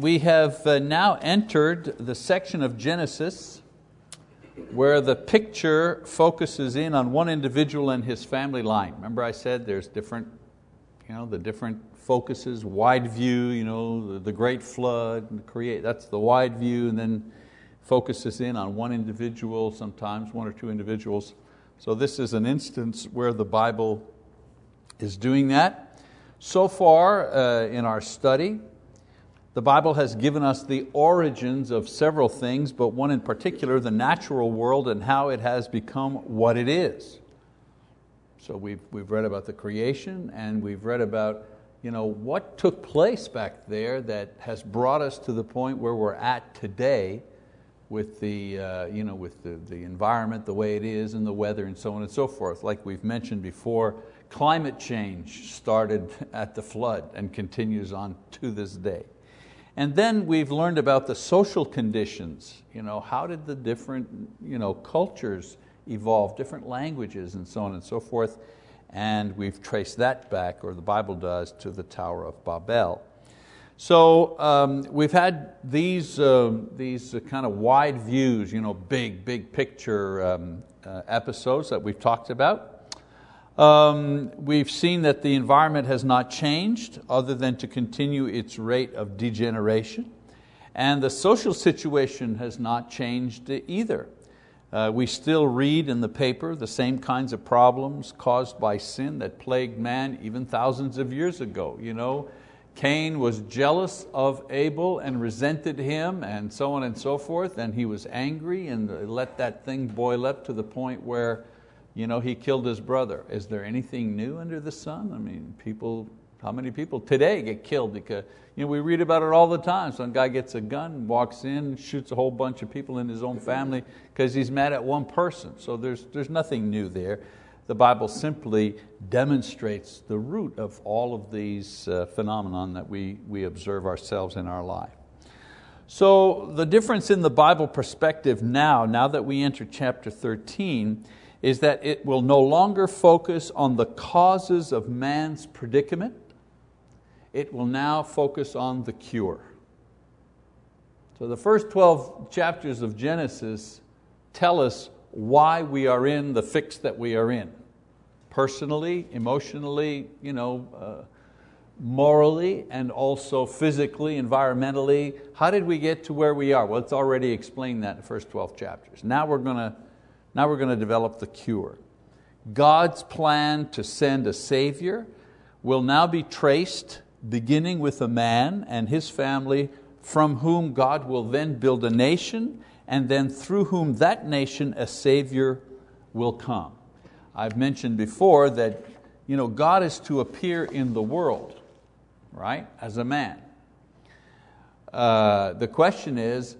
we have uh, now entered the section of Genesis where the picture focuses in on one individual and his family line. Remember I said there's different, you know, the different focuses, wide view, you know, the, great flood, and create, that's the wide view, and then focuses in on one individual, sometimes one or two individuals. So this is an instance where the Bible is doing that. So far uh, in our study, the Bible has given us the origins of several things, but one in particular, the natural world and how it has become what it is. So we've, we've read about the creation and we've read about you know, what took place back there that has brought us to the point where we're at today with, the, uh, you know, with the, the environment the way it is and the weather and so on and so forth. Like we've mentioned before, climate change started at the flood and continues on to this day. And then we've learned about the social conditions. You know, how did the different you know, cultures evolve, different languages and so on and so forth. And we've traced that back, or the Bible does, to the Tower of Babel. So um, we've had these, uh, these kind of wide views, you know, big, big picture um, uh, episodes that we've talked about. Um, we've seen that the environment has not changed other than to continue its rate of degeneration. And the social situation has not changed either. Uh, we still read in the paper the same kinds of problems caused by sin that plagued man even thousands of years ago. You know, Cain was jealous of Abel and resented him, and so on and so forth, and he was angry and let that thing boil up to the point where you know, he killed his brother. Is there anything new under the sun? I mean, people, how many people today get killed because, you know, we read about it all the time. Some guy gets a gun, walks in, shoots a whole bunch of people in his own family because he's mad at one person. So there's, there's nothing new there. The Bible simply demonstrates the root of all of these uh, phenomenon that we, we observe ourselves in our life. So the difference in the Bible perspective now, now that we enter chapter 13, is that it will no longer focus on the causes of man's predicament, it will now focus on the cure. So the first 12 chapters of Genesis tell us why we are in the fix that we are in. Personally, emotionally, you know, uh, morally, and also physically, environmentally. How did we get to where we are? Well, it's already explained that in the first 12 chapters. Now we're going to now we're going to develop the cure. God's plan to send a Savior will now be traced beginning with a man and his family from whom God will then build a nation and then through whom that nation a Savior will come. I've mentioned before that you know, God is to appear in the world, right, as a man. Uh, the question is,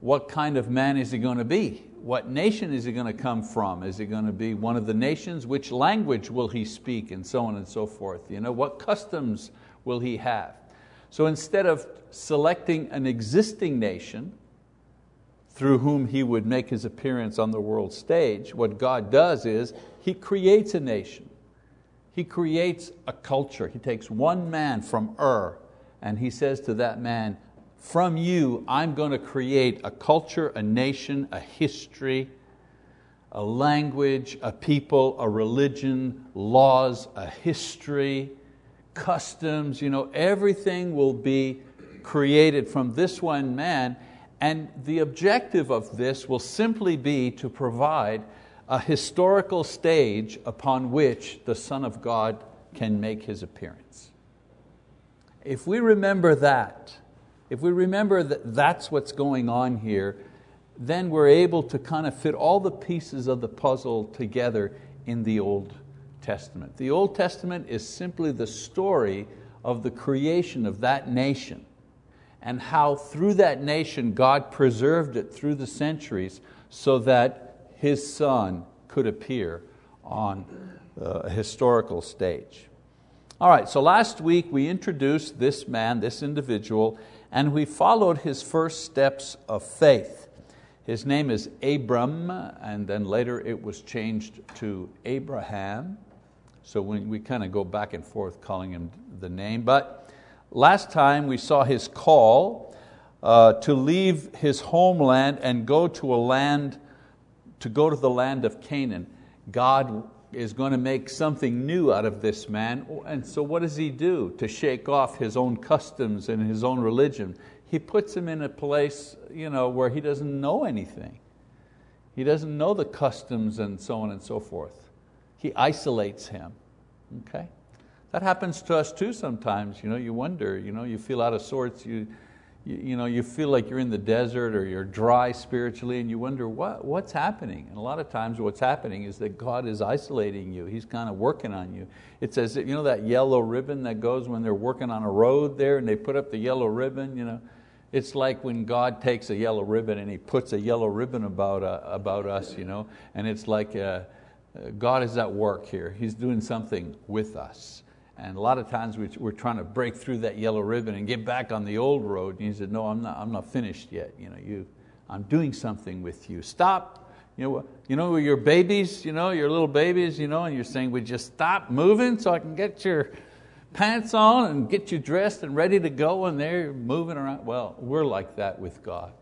what kind of man is he going to be? What nation is he going to come from? Is he going to be one of the nations? Which language will he speak? And so on and so forth. You know, what customs will he have? So instead of selecting an existing nation through whom he would make his appearance on the world stage, what God does is He creates a nation. He creates a culture. He takes one man from Ur and He says to that man, from you, I'm going to create a culture, a nation, a history, a language, a people, a religion, laws, a history, customs, you know, everything will be created from this one man. And the objective of this will simply be to provide a historical stage upon which the Son of God can make His appearance. If we remember that, if we remember that that's what's going on here, then we're able to kind of fit all the pieces of the puzzle together in the Old Testament. The Old Testament is simply the story of the creation of that nation and how through that nation God preserved it through the centuries so that His Son could appear on uh, a historical stage. All right, so last week we introduced this man, this individual, and we followed his first steps of faith. His name is Abram, and then later it was changed to Abraham. So we, kind of go back and forth calling him the name. But last time we saw his call uh, to leave his homeland and go to a land, to go to the land of Canaan. God is going to make something new out of this man. And so what does he do to shake off his own customs and his own religion? He puts him in a place you know, where he doesn't know anything. He doesn't know the customs and so on and so forth. He isolates him. Okay? That happens to us too sometimes. You, know, you wonder, you, know, you feel out of sorts, you, you, you, know, you feel like you're in the desert or you're dry spiritually and you wonder what, what's happening. And a lot of times what's happening is that God is isolating you. He's kind of working on you. It's as if, you know that yellow ribbon that goes when they're working on a road there and they put up the yellow ribbon. You know, it's like when God takes a yellow ribbon and He puts a yellow ribbon about, uh, about us, you know, and it's like uh, uh, God is at work here. He's doing something with us. And a lot of times we're trying to break through that yellow ribbon and get back on the old road. And He said, No, I'm not, I'm not finished yet. You know, you, I'm doing something with you. Stop. You know, you know, your babies, you know, your little babies, you know, and you're saying, Would you stop moving so I can get your pants on and get you dressed and ready to go and they're moving around. Well, we're like that with God.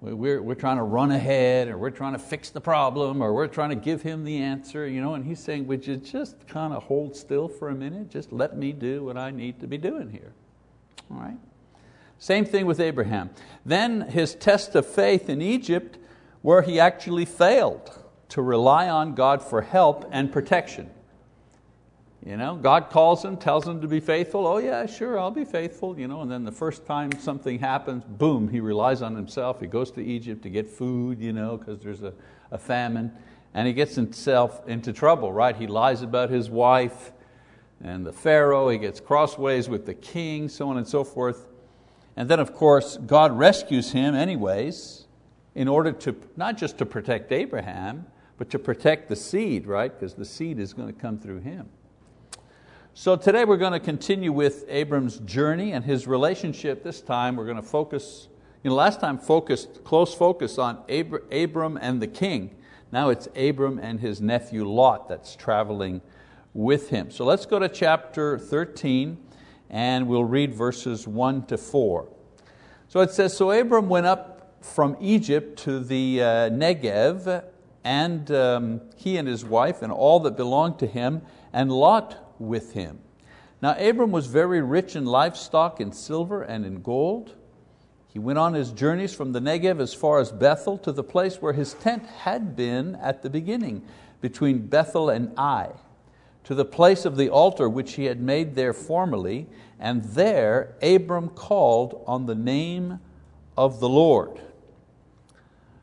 We're, we're trying to run ahead or we're trying to fix the problem or we're trying to give him the answer, you know, and he's saying, would you just kind of hold still for a minute? Just let me do what I need to be doing here. All right? Same thing with Abraham. Then his test of faith in Egypt where he actually failed to rely on God for help and protection. You know, God calls him, tells him to be faithful. Oh yeah, sure, I'll be faithful. You know, and then the first time something happens, boom, he relies on himself. He goes to Egypt to get food, you know, because there's a, a famine. And he gets himself into trouble, right? He lies about his wife and the Pharaoh. He gets crossways with the king, so on and so forth. And then, of course, God rescues him anyways in order to, not just to protect Abraham, but to protect the seed, right? Because the seed is going to come through him. So today we're going to continue with Abram's journey and his relationship. This time we're going to focus, you know, last time focused, close focus on Abram and the king. Now it's Abram and his nephew Lot that's traveling with him. So let's go to chapter 13 and we'll read verses 1 to 4. So it says, So Abram went up from Egypt to the uh, Negev, and um, he and his wife and all that belonged to him, and Lot with him. Now Abram was very rich in livestock, in silver and in gold. He went on his journeys from the Negev as far as Bethel to the place where his tent had been at the beginning, between Bethel and Ai, to the place of the altar which he had made there formerly, and there Abram called on the name of the Lord.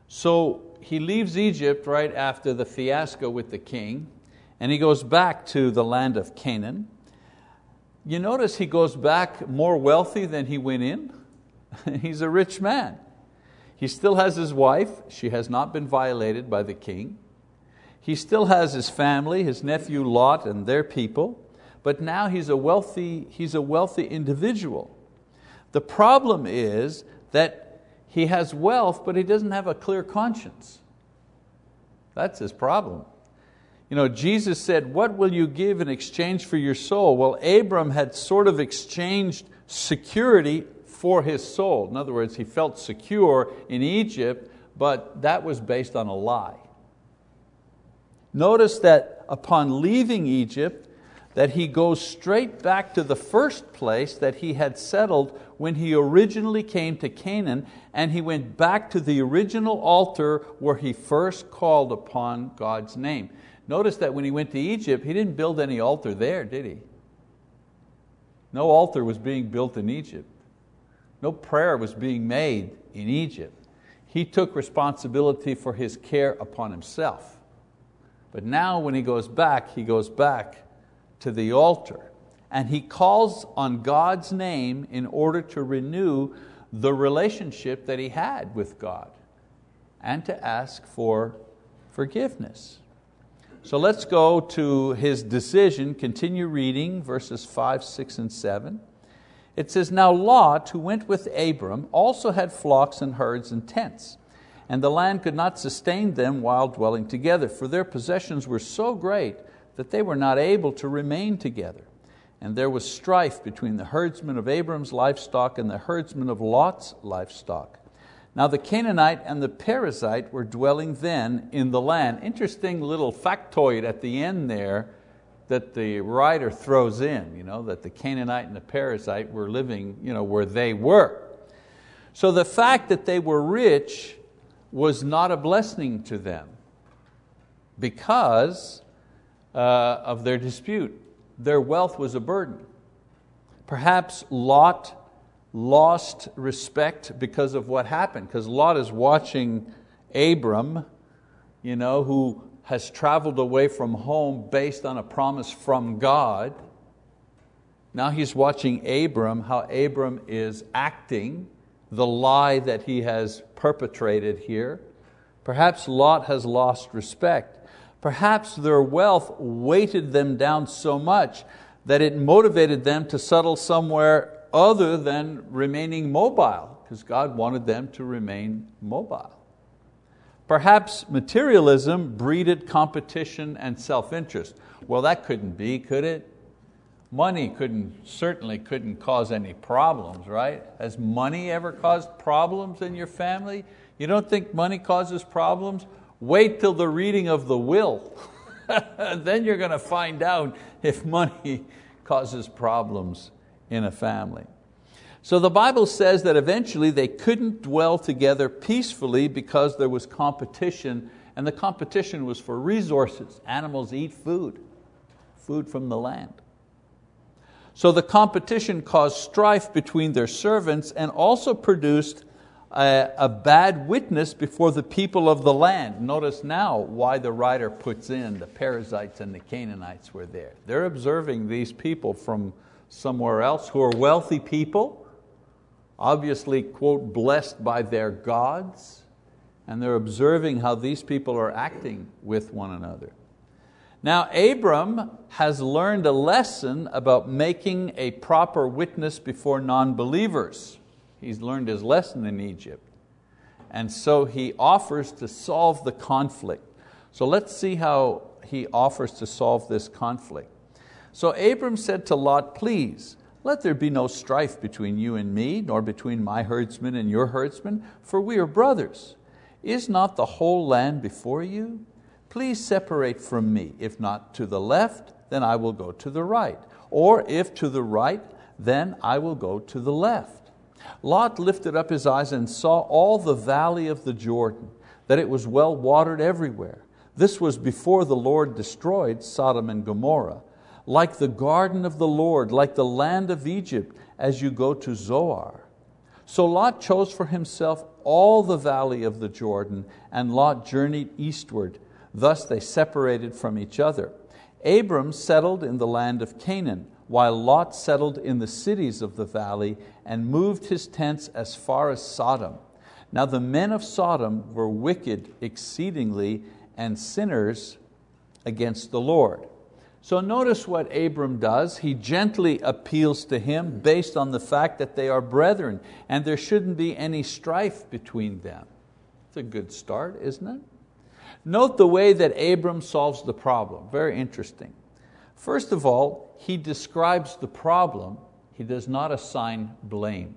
So he leaves Egypt right after the fiasco with the king, and he goes back to the land of Canaan. You notice he goes back more wealthy than he went in. He's a rich man. He still has his wife, she has not been violated by the king. He still has his family, his nephew Lot and their people, but now he's a wealthy, he's a wealthy individual. The problem is that he has wealth, but he doesn't have a clear conscience. That's his problem. You know, Jesus said, What will you give in exchange for your soul? Well, Abram had sort of exchanged security for his soul. In other words, he felt secure in Egypt, but that was based on a lie. Notice that upon leaving Egypt, that he goes straight back to the first place that he had settled when he originally came to Canaan, and he went back to the original altar where he first called upon God's name. Notice that when he went to Egypt, he didn't build any altar there, did he? No altar was being built in Egypt. No prayer was being made in Egypt. He took responsibility for his care upon himself. But now when he goes back, he goes back to the altar and he calls on God's name in order to renew the relationship that he had with God and to ask for forgiveness. So let's go to his decision, continue reading verses 5, 6, and 7. It says, Now Lot, who went with Abram, also had flocks and herds and tents, and the land could not sustain them while dwelling together, for their possessions were so great that they were not able to remain together. and there was strife between the herdsmen of Abram's livestock and the herdsmen of Lot's livestock. Now the Canaanite and the Perizzite were dwelling then in the land. Interesting little factoid at the end there that the writer throws in, you know, that the Canaanite and the Perizzite were living you know, where they were. So the fact that they were rich was not a blessing to them because uh, of their dispute. Their wealth was a burden. Perhaps Lot lost respect because of what happened, because Lot is watching Abram, you know, who has traveled away from home based on a promise from God. Now he's watching Abram, how Abram is acting, the lie that he has perpetrated here. Perhaps Lot has lost respect. Perhaps their wealth weighted them down so much that it motivated them to settle somewhere other than remaining mobile, because God wanted them to remain mobile. Perhaps materialism breeded competition and self-interest. Well, that couldn't be, could it? Money couldn't, certainly couldn't cause any problems, right? Has money ever caused problems in your family? You don't think money causes problems? Wait till the reading of the will. then you're going to find out if money causes problems in a family. So the Bible says that eventually they couldn't dwell together peacefully because there was competition, and the competition was for resources. Animals eat food, food from the land. So the competition caused strife between their servants and also produced a, a, bad witness before the people of the land. Notice now why the writer puts in the Perizzites and the Canaanites were there. They're observing these people from somewhere else who are wealthy people, obviously, quote, blessed by their gods, and they're observing how these people are acting with one another. Now, Abram has learned a lesson about making a proper witness before non believers. He's learned his lesson in Egypt. And so he offers to solve the conflict. So let's see how he offers to solve this conflict. So Abram said to Lot, Please, let there be no strife between you and me, nor between my herdsmen and your herdsmen, for we are brothers. Is not the whole land before you? Please separate from me. If not to the left, then I will go to the right. Or if to the right, then I will go to the left. Lot lifted up his eyes and saw all the valley of the Jordan, that it was well watered everywhere. This was before the Lord destroyed Sodom and Gomorrah like the garden of the Lord, like the land of Egypt, as you go to Zoar. So Lot chose for himself all the valley of the Jordan, and Lot journeyed eastward. Thus they separated from each other. Abram settled in the land of Canaan, while Lot settled in the cities of the valley and moved his tents as far as Sodom. Now the men of Sodom were wicked exceedingly and sinners against the Lord. So notice what Abram does. He gently appeals to him based on the fact that they are brethren and there shouldn't be any strife between them. It's a good start, isn't it? Note the way that Abram solves the problem. Very interesting. First of all, he describes the problem, he does not assign blame.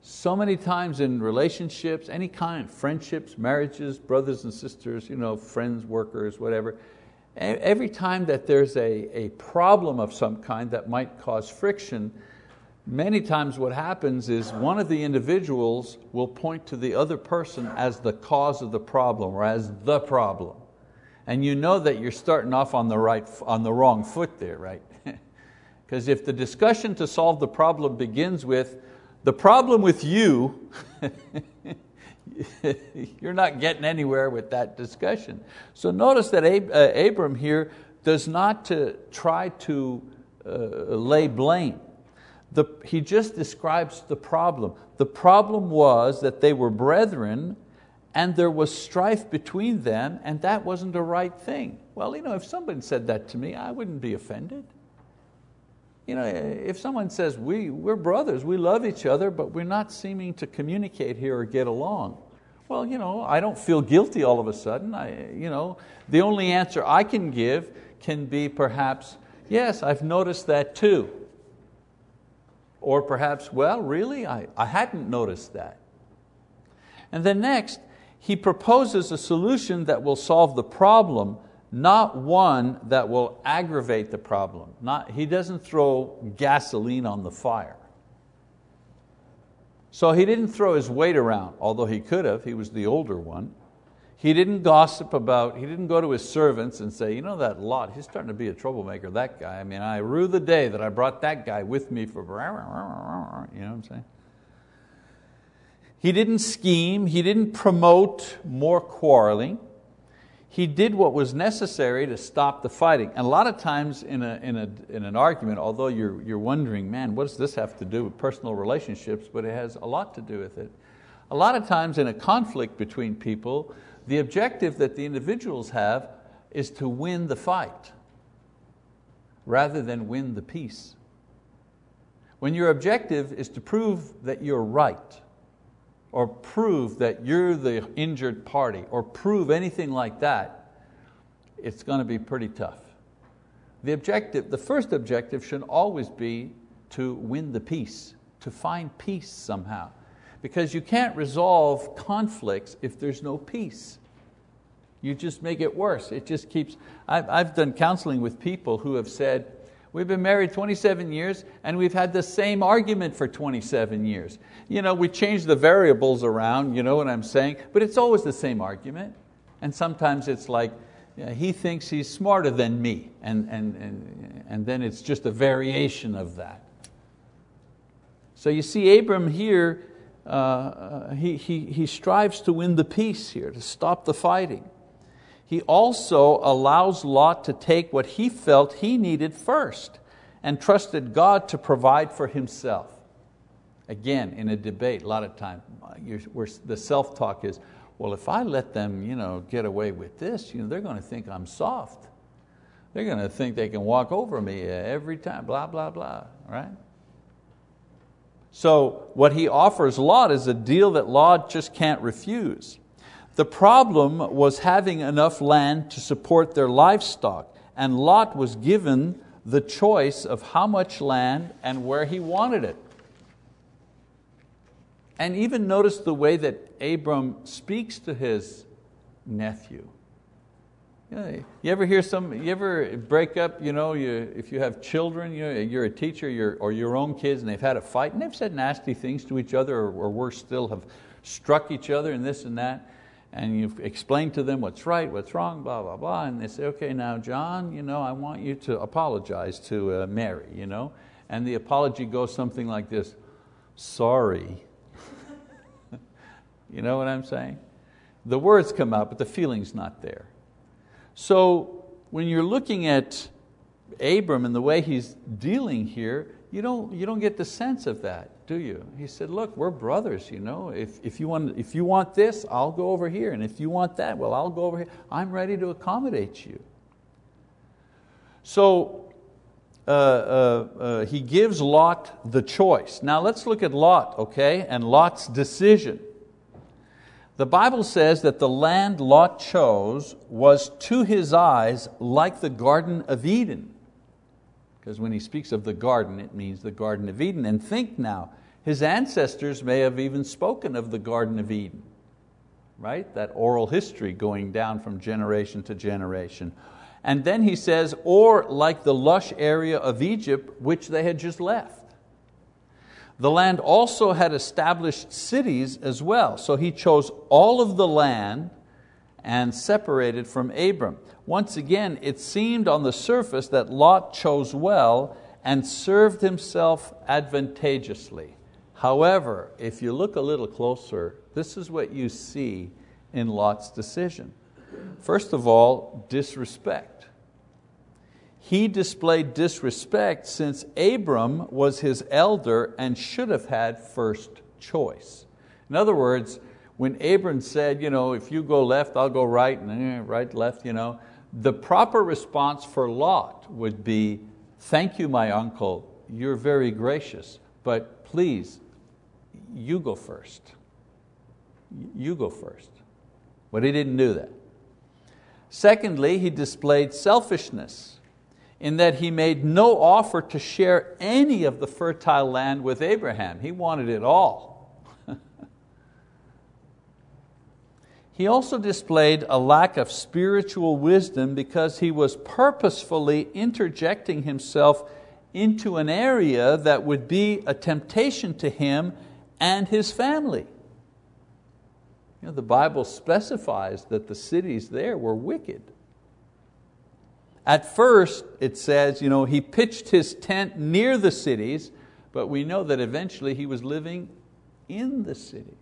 So many times in relationships, any kind, friendships, marriages, brothers and sisters, you know, friends, workers, whatever, Every time that there's a, a problem of some kind that might cause friction, many times what happens is one of the individuals will point to the other person as the cause of the problem or as the problem. And you know that you're starting off on the, right, on the wrong foot there, right? Because if the discussion to solve the problem begins with, the problem with you, you're not getting anywhere with that discussion. So notice that uh, Abram here does not to try to uh, lay blame. The, he just describes the problem. The problem was that they were brethren and there was strife between them and that wasn't a right thing. Well, you know, if somebody said that to me, I wouldn't be offended. You know, if someone says, we, we're brothers, we love each other, but we're not seeming to communicate here or get along, well, you know, I don't feel guilty all of a sudden. I, you know, the only answer I can give can be perhaps, Yes, I've noticed that too. Or perhaps, well, really, I, I hadn't noticed that. And then next, he proposes a solution that will solve the problem, not one that will aggravate the problem. Not, he doesn't throw gasoline on the fire. So he didn't throw his weight around, although he could have, he was the older one. He didn't gossip about, he didn't go to his servants and say, you know that Lot, he's starting to be a troublemaker, that guy. I mean, I rue the day that I brought that guy with me for, you know what I'm saying? He didn't scheme, he didn't promote more quarreling. He did what was necessary to stop the fighting. And a lot of times in, a, in, a, in an argument, although you're, you're wondering, man, what does this have to do with personal relationships? But it has a lot to do with it. A lot of times in a conflict between people, the objective that the individuals have is to win the fight rather than win the peace. When your objective is to prove that you're right, or prove that you're the injured party, or prove anything like that, it's going to be pretty tough. The objective, the first objective should always be to win the peace, to find peace somehow because you can't resolve conflicts if there's no peace. You just make it worse. It just keeps. I've, I've done counseling with people who have said, We've been married 27 years and we've had the same argument for 27 years. You know, we change the variables around, you know what I'm saying, but it's always the same argument. And sometimes it's like, he thinks he's smarter than me, and, and, and, and then it's just a variation of that. So you see, Abram here uh, uh, he, he, he strives to win the peace here, to stop the fighting. He also allows Lot to take what he felt he needed first and trusted God to provide for himself. Again, in a debate, a lot of times, the self-talk is, well, if I let them you know, get away with this, you know, they're going to think I'm soft. They're going to think they can walk over me every time, blah, blah, blah, right? So what he offers Lot is a deal that Lot just can't refuse. The problem was having enough land to support their livestock, and Lot was given the choice of how much land and where he wanted it. And even notice the way that Abram speaks to his nephew. You, ever hear some, you ever break up, you know, you, if you have children, you, you're a teacher you're, or your own kids and they've had a fight and they've said nasty things to each other or, or worse still have struck each other and this and that and you've explained to them what's right, what's wrong, blah, blah, blah, and they say, okay, now John, you know, I want you to apologize to uh, Mary, you know, and the apology goes something like this, sorry. you know what I'm saying? The words come out, but the feeling's not there. So when you're looking at Abram and the way he's dealing here, you don't, you don't get the sense of that, do you? He said, look, we're brothers, you know. If, if, you want, if you want this, I'll go over here. And if you want that, well, I'll go over here. I'm ready to accommodate you. So uh, uh, uh, he gives Lot the choice. Now let's look at Lot, okay, and Lot's decision. The Bible says that the land Lot chose was to his eyes like the Garden of Eden. Because when he speaks of the garden, it means the Garden of Eden. And think now, his ancestors may have even spoken of the Garden of Eden, right? That oral history going down from generation to generation. And then he says, or like the lush area of Egypt, which they had just left. The land also had established cities as well, so he chose all of the land and separated from Abram. Once again, it seemed on the surface that Lot chose well and served himself advantageously. However, if you look a little closer, this is what you see in Lot's decision. First of all, disrespect he displayed disrespect since Abram was his elder and should have had first choice. In other words, when Abram said, you know, if you go left, I'll go right, and eh, right, left, you know, the proper response for Lot would be, thank you, my uncle, you're very gracious, but please, you go first. You go first. But he didn't do that. Secondly, he displayed selfishness. in that he made no offer to share any of the fertile land with Abraham. He wanted it all. He also displayed a lack of spiritual wisdom because he was purposefully interjecting himself into an area that would be a temptation to him and his family. You know, the Bible specifies that the cities there were wicked. At first, it says, you know, he pitched his tent near the cities, but we know that eventually he was living in the cities.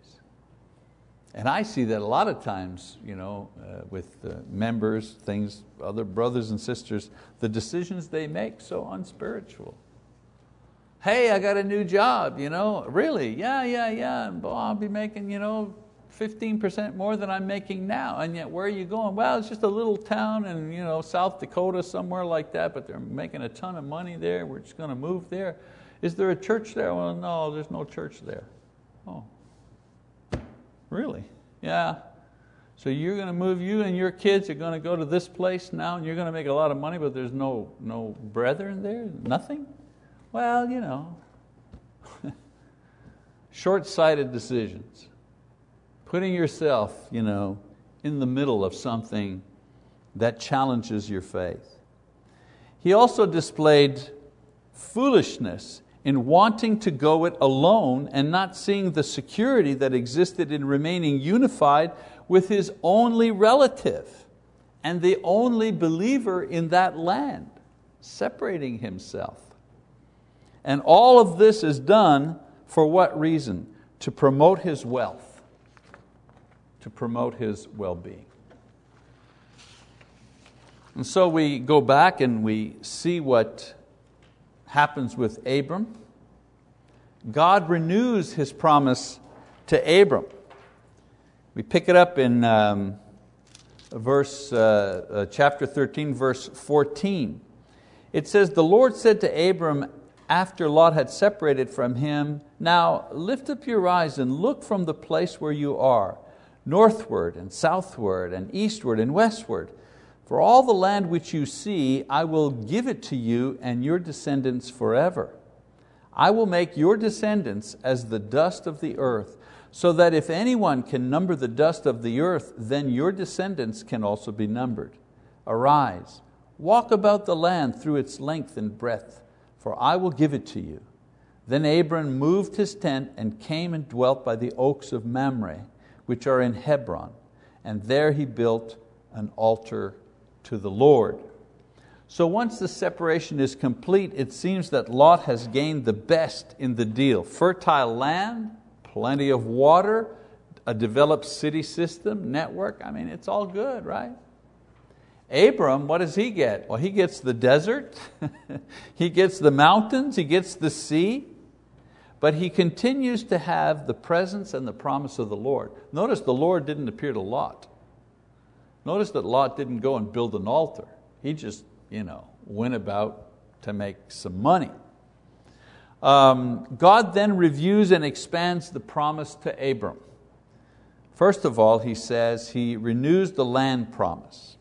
And I see that a lot of times you know, uh, with uh, members, things, other brothers and sisters, the decisions they make so unspiritual. Hey, I got a new job, you know, really? Yeah, yeah, yeah. I'll be making you know, 15% more than I'm making now, and yet where are you going? Well, it's just a little town in you know, South Dakota, somewhere like that, but they're making a ton of money there, we're just going to move there. Is there a church there? Well, no, there's no church there. Oh, really? Yeah. So you're going to move, you and your kids are going to go to this place now, and you're going to make a lot of money, but there's no, no brethren there? Nothing? Well, you know, short-sighted decisions putting yourself you know, in the middle of something that challenges your faith. He also displayed foolishness in wanting to go it alone and not seeing the security that existed in remaining unified with his only relative and the only believer in that land, separating himself. And all of this is done for what reason? To promote his wealth to promote his well-being. And so we go back and we see what happens with Abram. God renews His promise to Abram. We pick it up in um, verse, uh, uh, chapter 13, verse 14. It says, The Lord said to Abram after Lot had separated from him, Now lift up your eyes and look from the place where you are northward and southward and eastward and westward. For all the land which you see, I will give it to you and your descendants forever. I will make your descendants as the dust of the earth, so that if anyone can number the dust of the earth, then your descendants can also be numbered. Arise, walk about the land through its length and breadth, for I will give it to you. Then Abram moved his tent and came and dwelt by the oaks of Mamre which are in Hebron, and there he built an altar to the Lord. So once the separation is complete, it seems that Lot has gained the best in the deal. Fertile land, plenty of water, a developed city system, network, I mean, it's all good, right? Abram, what does he get? Well, he gets the desert, he gets the mountains, he gets the sea, but he continues to have the presence and the promise of the Lord. Notice the Lord didn't appear to Lot. Notice that Lot didn't go and build an altar. He just you know, went about to make some money. Um, God then reviews and expands the promise to Abram. First of all, he says he renews the land promise.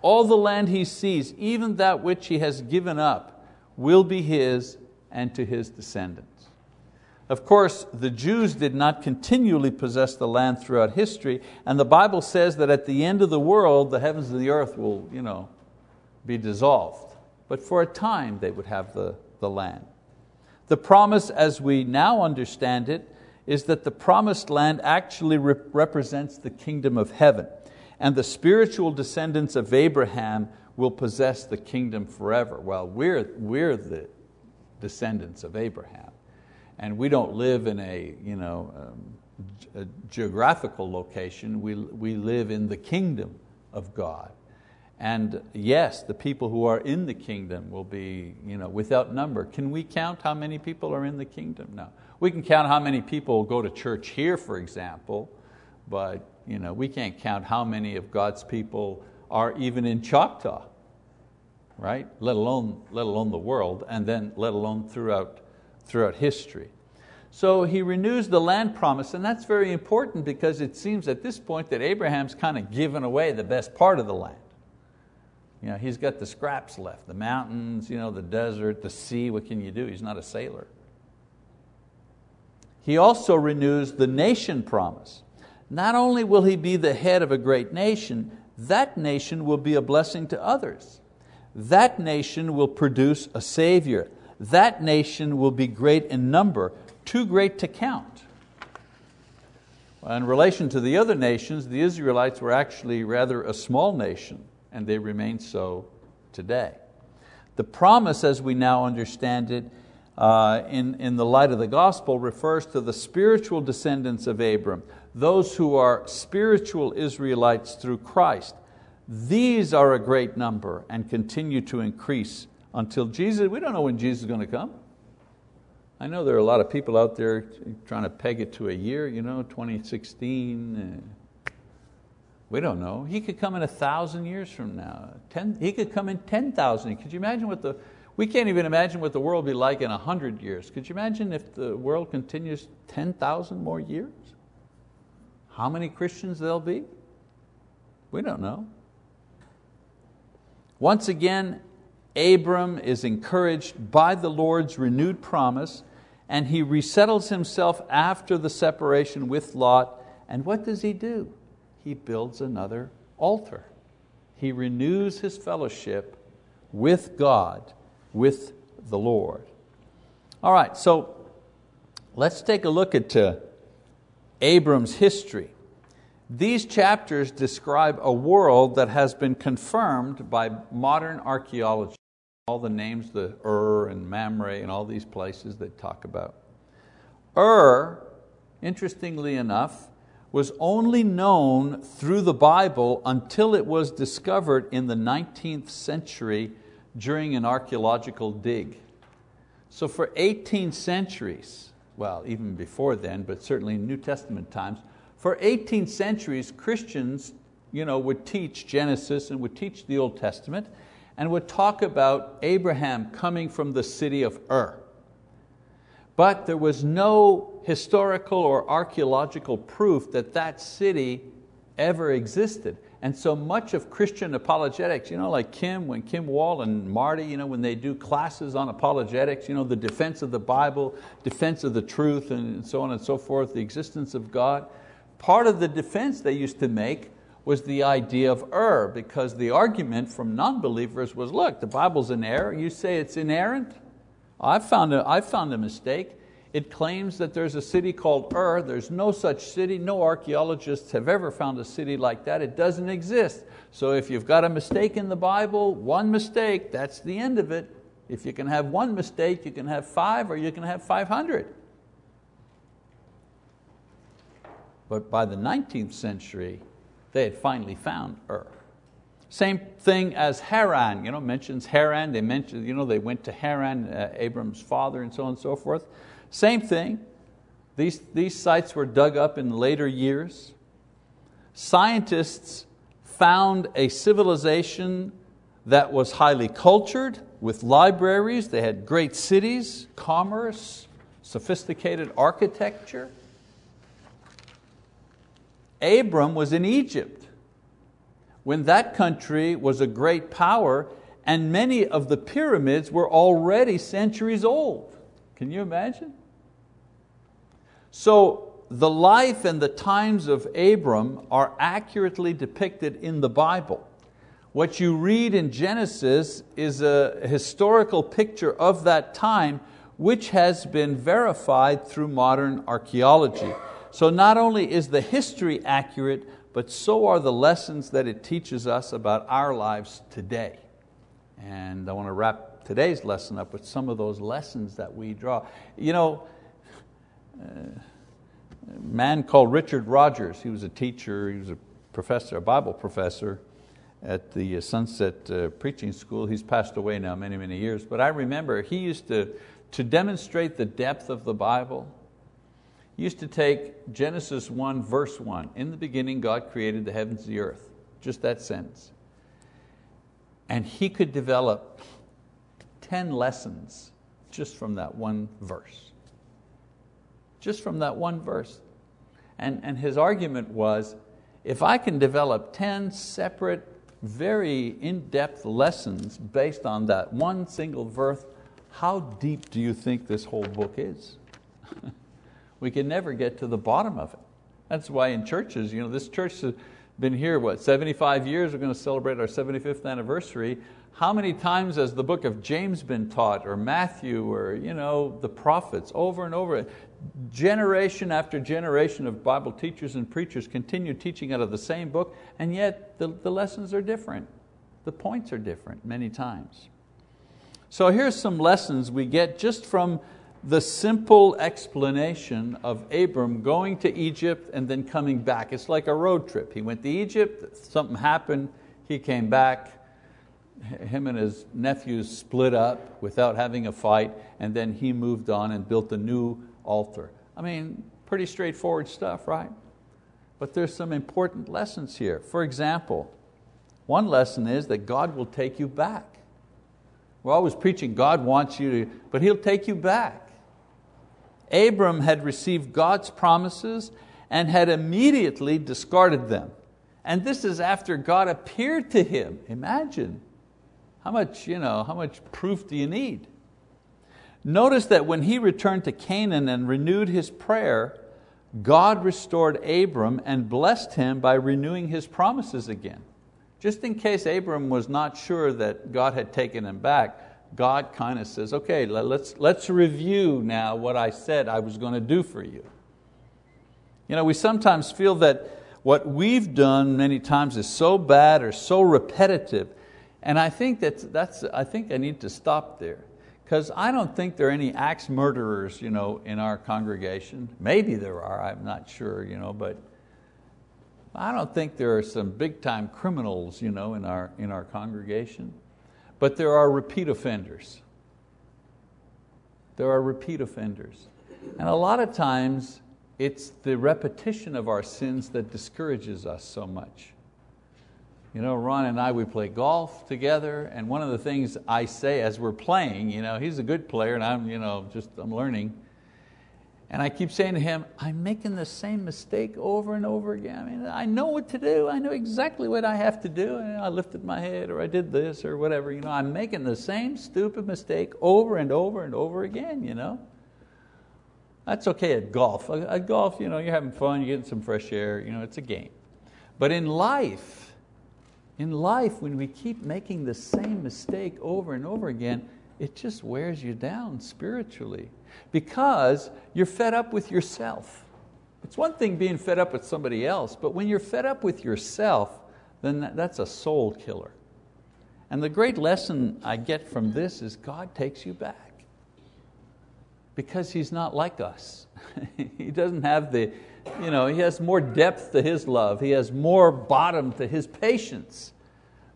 All the land he sees, even that which he has given up, will be his and to his descendants. Of course, the Jews did not continually possess the land throughout history, and the Bible says that at the end of the world, the heavens and the earth will you know, be dissolved. But for a time, they would have the, the land. The promise, as we now understand it, is that the promised land actually rep represents the kingdom of heaven, and the spiritual descendants of Abraham will possess the kingdom forever. Well, we're, we're the descendants of Abraham and we don't live in a, you know, um, a geographical location, we, we live in the kingdom of God. And yes, the people who are in the kingdom will be you know, without number. Can we count how many people are in the kingdom? No. We can count how many people go to church here, for example, but you know, we can't count how many of God's people are even in Choctaw, right? Let alone, let alone the world, and then let alone throughout throughout history. So he renews the land promise, and that's very important because it seems at this point that Abraham's kind of given away the best part of the land. You know, he's got the scraps left, the mountains, you know, the desert, the sea, what can you do? He's not a sailor. He also renews the nation promise. Not only will he be the head of a great nation, that nation will be a blessing to others. That nation will produce a Savior. That nation will be great in number, too great to count. In relation to the other nations, the Israelites were actually rather a small nation, and they remain so today. The promise, as we now understand it, uh, in, in the light of the gospel, refers to the spiritual descendants of Abram, those who are spiritual Israelites through Christ. These are a great number and continue to increase until Jesus, we don't know when Jesus is going to come. I know there are a lot of people out there trying to peg it to a year, you know, 2016. Uh, we don't know. He could come in a thousand years from now. Ten, he could come in 10,000. Could you imagine what the, we can't even imagine what the world will be like in a hundred years. Could you imagine if the world continues 10,000 more years? How many Christians there'll be? We don't know. Once again, Abram is encouraged by the Lord's renewed promise and he resettles himself after the separation with Lot. And what does he do? He builds another altar. He renews his fellowship with God, with the Lord. All right, so let's take a look at uh, Abram's history. These chapters describe a world that has been confirmed by modern archeology. All the names, the Ur and Mamre and all these places they talk about. Ur, interestingly enough, was only known through the Bible until it was discovered in the 19th century during an archeological dig. So for 18 centuries, well, even before then, but certainly in New Testament times, for 18 centuries, Christians you know, would teach Genesis and would teach the Old Testament and would talk about Abraham coming from the city of Ur. But there was no historical or archeological proof that that city ever existed. And so much of Christian apologetics, you know, like Kim, when Kim Wall and Marty, you know, when they do classes on apologetics, you know, the defense of the Bible, defense of the truth, and so on and so forth, the existence of God, part of the defense they used to make was the idea of Ur, because the argument from non-believers was, look, the Bible's in error, you say it's inerrant? I found, a, I found a mistake. It claims that there's a city called Ur. There's no such city. No archeologists have ever found a city like that. It doesn't exist. So if you've got a mistake in the Bible, one mistake, that's the end of it. If you can have one mistake, you can have five or you can have 500. But by the 19th century, they had finally found Ur. Same thing as Haran, you know, mentions Haran, they mentioned, you know, they went to Haran, uh, Abram's father and so on and so forth. Same thing, these, these sites were dug up in later years. Scientists found a civilization that was highly cultured with libraries, they had great cities, commerce, sophisticated architecture. Abram was in Egypt when that country was a great power and many of the pyramids were already centuries old. Can you imagine? So the life and the times of Abram are accurately depicted in the Bible. What you read in Genesis is a historical picture of that time which has been verified through modern archeology. So not only is the history accurate, but so are the lessons that it teaches us about our lives today. And I want to wrap today's lesson up with some of those lessons that we draw. You know, uh, a man called Richard Rogers, he was a teacher, he was a professor, a Bible professor at the Sunset uh, Preaching School. He's passed away now many, many years, but I remember he used to, to demonstrate the depth of the Bible, used to take Genesis 1 verse 1, in the beginning God created the heavens and the earth, just that sentence. And he could develop 10 lessons just from that one verse. Just from that one verse. And, and his argument was, if I can develop 10 separate very in-depth lessons based on that one single verse. How deep do you think this whole book is? we can never get to the bottom of it. That's why in churches, you know, this church has been here, what, 75 years, we're going to celebrate our 75th anniversary. How many times has the book of James been taught, or Matthew, or you know, the prophets, over and over? Generation after generation of Bible teachers and preachers continue teaching out of the same book, and yet the, the lessons are different. The points are different many times. So here's some lessons we get just from the simple explanation of Abram going to Egypt and then coming back. It's like a road trip. He went to Egypt, something happened, he came back, him and his nephews split up without having a fight, and then he moved on and built a new altar. I mean, pretty straightforward stuff, right? But there's some important lessons here. For example, one lesson is that God will take you back. We're always preaching God wants you to, but He'll take you back. Abram had received God's promises and had immediately discarded them. And this is after God appeared to him. Imagine. How much, you know, how much proof do you need? Notice that when he returned to Canaan and renewed his prayer, God restored Abram and blessed him by renewing his promises again. Just in case Abram was not sure that God had taken him back, God kind of says, okay, let's, let's review now what I said I was going to do for you. You know, we sometimes feel that what we've done many times is so bad or so repetitive, and I think, that that's, I, think I need to stop there because I don't think there are any axe murderers you know, in our congregation. Maybe there are, I'm not sure, you know, but I don't think there are some big time criminals you know, in, our, in our congregation. But there are repeat offenders. There are repeat offenders. And a lot of times, it's the repetition of our sins that discourages us so much. You know, Ron and I, we play golf together, and one of the things I say as we're playing, you know, he's a good player, and I'm, you know, just I'm learning. And I keep saying to him, I'm making the same mistake over and over again. I mean, I know what to do. I know exactly what I have to do. And I lifted my head or I did this or whatever. You know, I'm making the same stupid mistake over and over and over again. You know? That's okay at golf. At golf, you know, you're having fun, you're getting some fresh air, you know, it's a game. But in life, in life, when we keep making the same mistake over and over again, it just wears you down spiritually because you're fed up with yourself. It's one thing being fed up with somebody else, but when you're fed up with yourself, then that's a soul killer. And the great lesson I get from this is God takes you back because He's not like us. he doesn't have the, you know, He has more depth to His love, He has more bottom to His patience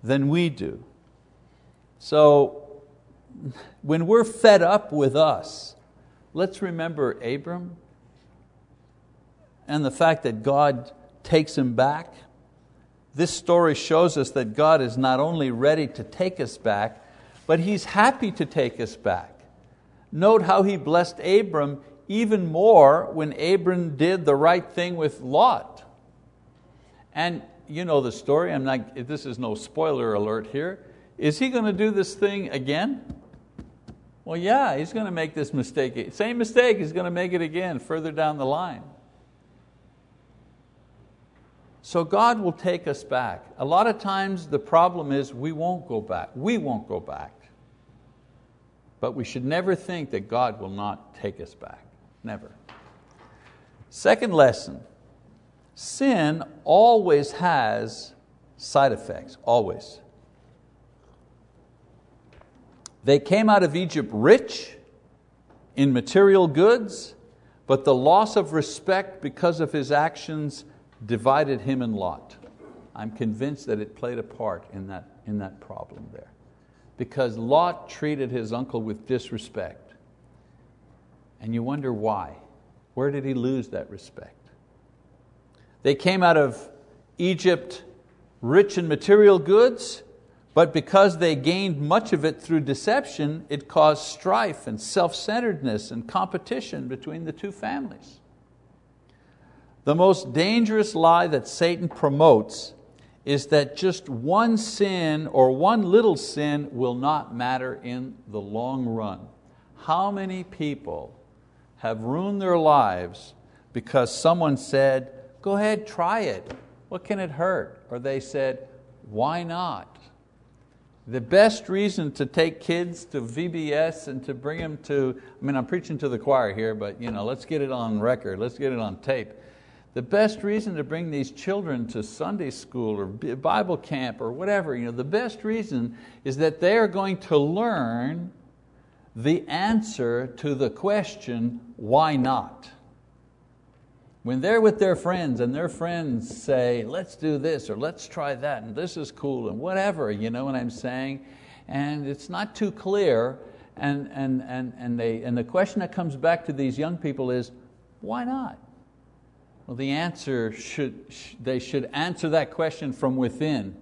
than we do. So when we're fed up with us, let's remember Abram and the fact that God takes him back. This story shows us that God is not only ready to take us back, but He's happy to take us back. Note how He blessed Abram even more when Abram did the right thing with Lot. And you know the story, I'm not, this is no spoiler alert here. Is he going to do this thing again? Well, yeah, he's going to make this mistake. Same mistake, he's going to make it again further down the line. So God will take us back. A lot of times the problem is we won't go back. We won't go back. But we should never think that God will not take us back. Never. Second lesson sin always has side effects, always. They came out of Egypt rich in material goods, but the loss of respect because of his actions divided him and Lot. I'm convinced that it played a part in that, in that problem there. Because Lot treated his uncle with disrespect. And you wonder why. Where did he lose that respect? They came out of Egypt rich in material goods, but because they gained much of it through deception, it caused strife and self centeredness and competition between the two families. The most dangerous lie that Satan promotes is that just one sin or one little sin will not matter in the long run. How many people have ruined their lives because someone said, Go ahead, try it. What can it hurt? Or they said, Why not? The best reason to take kids to VBS and to bring them to, I mean, I'm preaching to the choir here, but you know, let's get it on record, let's get it on tape. The best reason to bring these children to Sunday school or Bible camp or whatever, you know, the best reason is that they are going to learn the answer to the question, why not? When they're with their friends and their friends say, let's do this or let's try that and this is cool and whatever, you know what I'm saying? And it's not too clear and, and, and, and, they, and the question that comes back to these young people is, why not? Well, the answer should, they should answer that question from within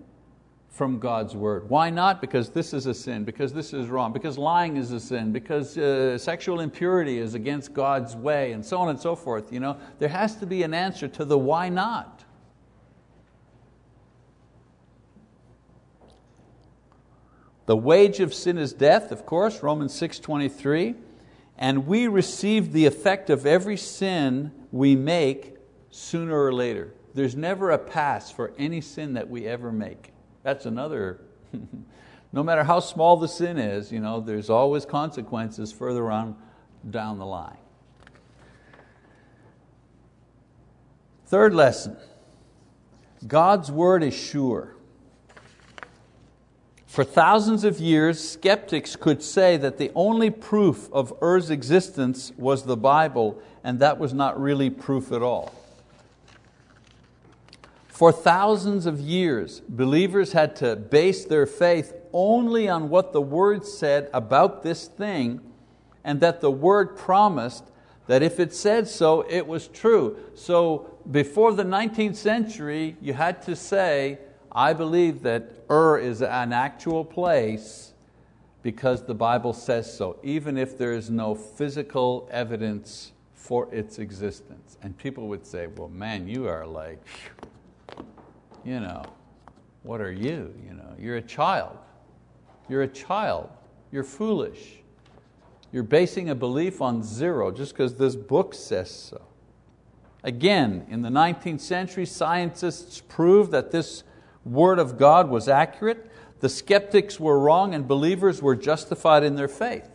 from God's word. Why not? Because this is a sin, because this is wrong, because lying is a sin, because uh, sexual impurity is against God's way, and so on and so forth. You know, there has to be an answer to the why not. The wage of sin is death, of course, Romans 6.23, and we receive the effect of every sin we make sooner or later. There's never a pass for any sin that we ever make. That's another, no matter how small the sin is, you know, there's always consequences further on down the line. Third lesson God's word is sure. For thousands of years, skeptics could say that the only proof of Ur's existence was the Bible, and that was not really proof at all. For thousands of years, believers had to base their faith only on what the Word said about this thing, and that the Word promised that if it said so, it was true. So before the 19th century, you had to say, I believe that Ur is an actual place because the Bible says so, even if there is no physical evidence for its existence. And people would say, well man, you are like, you know, what are you? you know, you're a child. You're a child. You're foolish. You're basing a belief on zero just because this book says so. Again, in the 19th century, scientists proved that this word of God was accurate. The skeptics were wrong and believers were justified in their faith.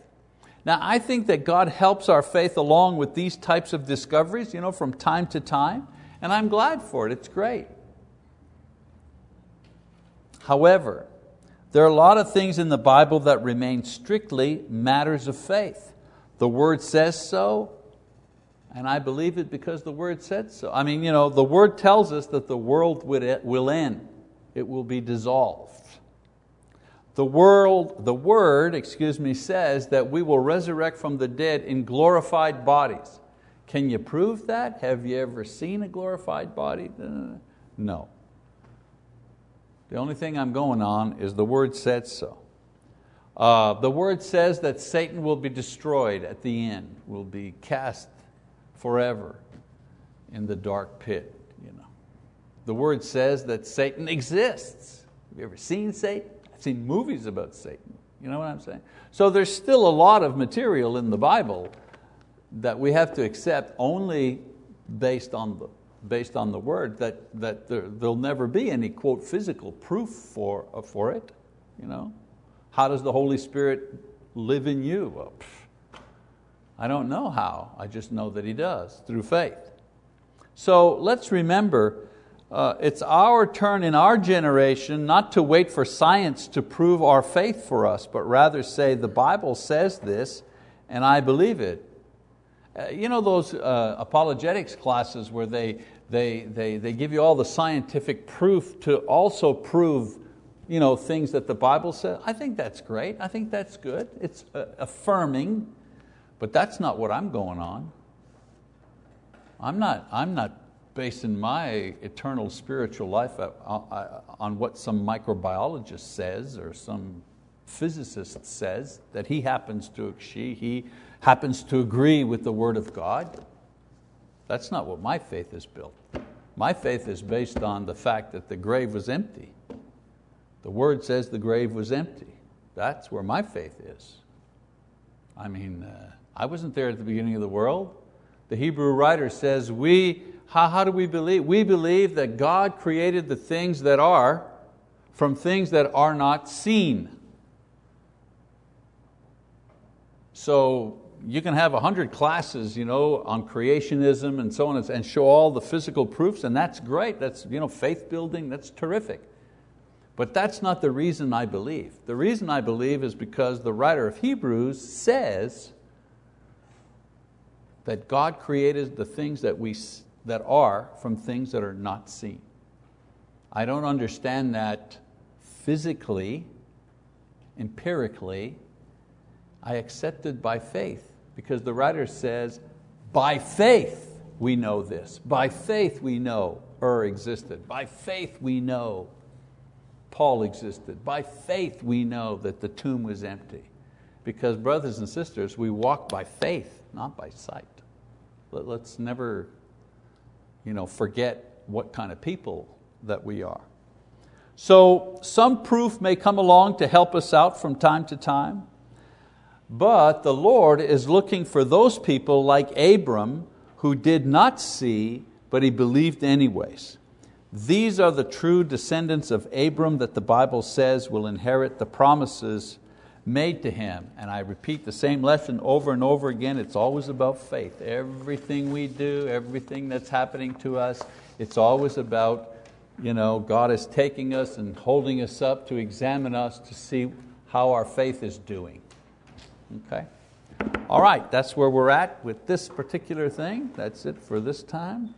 Now, I think that God helps our faith along with these types of discoveries you know, from time to time, and I'm glad for it. It's great. However, there are a lot of things in the Bible that remain strictly matters of faith. The Word says so, and I believe it because the Word said so. I mean, you know, the Word tells us that the world will end, it will be dissolved. The, world, the Word excuse me, says that we will resurrect from the dead in glorified bodies. Can you prove that? Have you ever seen a glorified body? Uh, no. The only thing I'm going on is the word said so. Uh, the word says that Satan will be destroyed at the end, will be cast forever in the dark pit. You know. The word says that Satan exists. Have you ever seen Satan? I've seen movies about Satan. You know what I'm saying? So there's still a lot of material in the Bible that we have to accept only based on the based on the word that, that there, will never be any quote physical proof for, uh, for it. You know? How does the Holy Spirit live in you? Well, pff, I don't know how, I just know that He does through faith. So let's remember uh, it's our turn in our generation not to wait for science to prove our faith for us, but rather say, the Bible says this and I believe it. Uh, you know those uh, apologetics classes where they, they, they, they give you all the scientific proof to also prove you know, things that the Bible says. I think that's great. I think that's good. It's uh, affirming, but that's not what I'm going on. I'm not, I'm not basing my eternal spiritual life uh, uh, on what some microbiologist says or some physicist says that he happens to, she, he happens to agree with the Word of God. That's not what my faith is built. My faith is based on the fact that the grave was empty. The word says the grave was empty. That's where my faith is. I mean, uh, I wasn't there at the beginning of the world. The Hebrew writer says, we, how, how do we believe? We believe that God created the things that are from things that are not seen. So you can have a hundred classes you know, on creationism and so on and show all the physical proofs and that's great, that's you know, faith building, that's terrific. But that's not the reason I believe. The reason I believe is because the writer of Hebrews says that God created the things that, we, that are from things that are not seen. I don't understand that physically, empirically, I accepted by faith because the writer says, by faith we know this. By faith we know Ur existed. By faith we know Paul existed. By faith we know that the tomb was empty. Because brothers and sisters, we walk by faith, not by sight. Let, us never you know, forget what kind of people that we are. So some proof may come along to help us out from time to time, but the Lord is looking for those people like Abram who did not see, but he believed anyways. These are the true descendants of Abram that the Bible says will inherit the promises made to him. And I repeat the same lesson over and over again. It's always about faith. Everything we do, everything that's happening to us, it's always about you know, God is taking us and holding us up to examine us to see how our faith is doing. Okay? All right, that's where we're at with this particular thing. That's it for this time.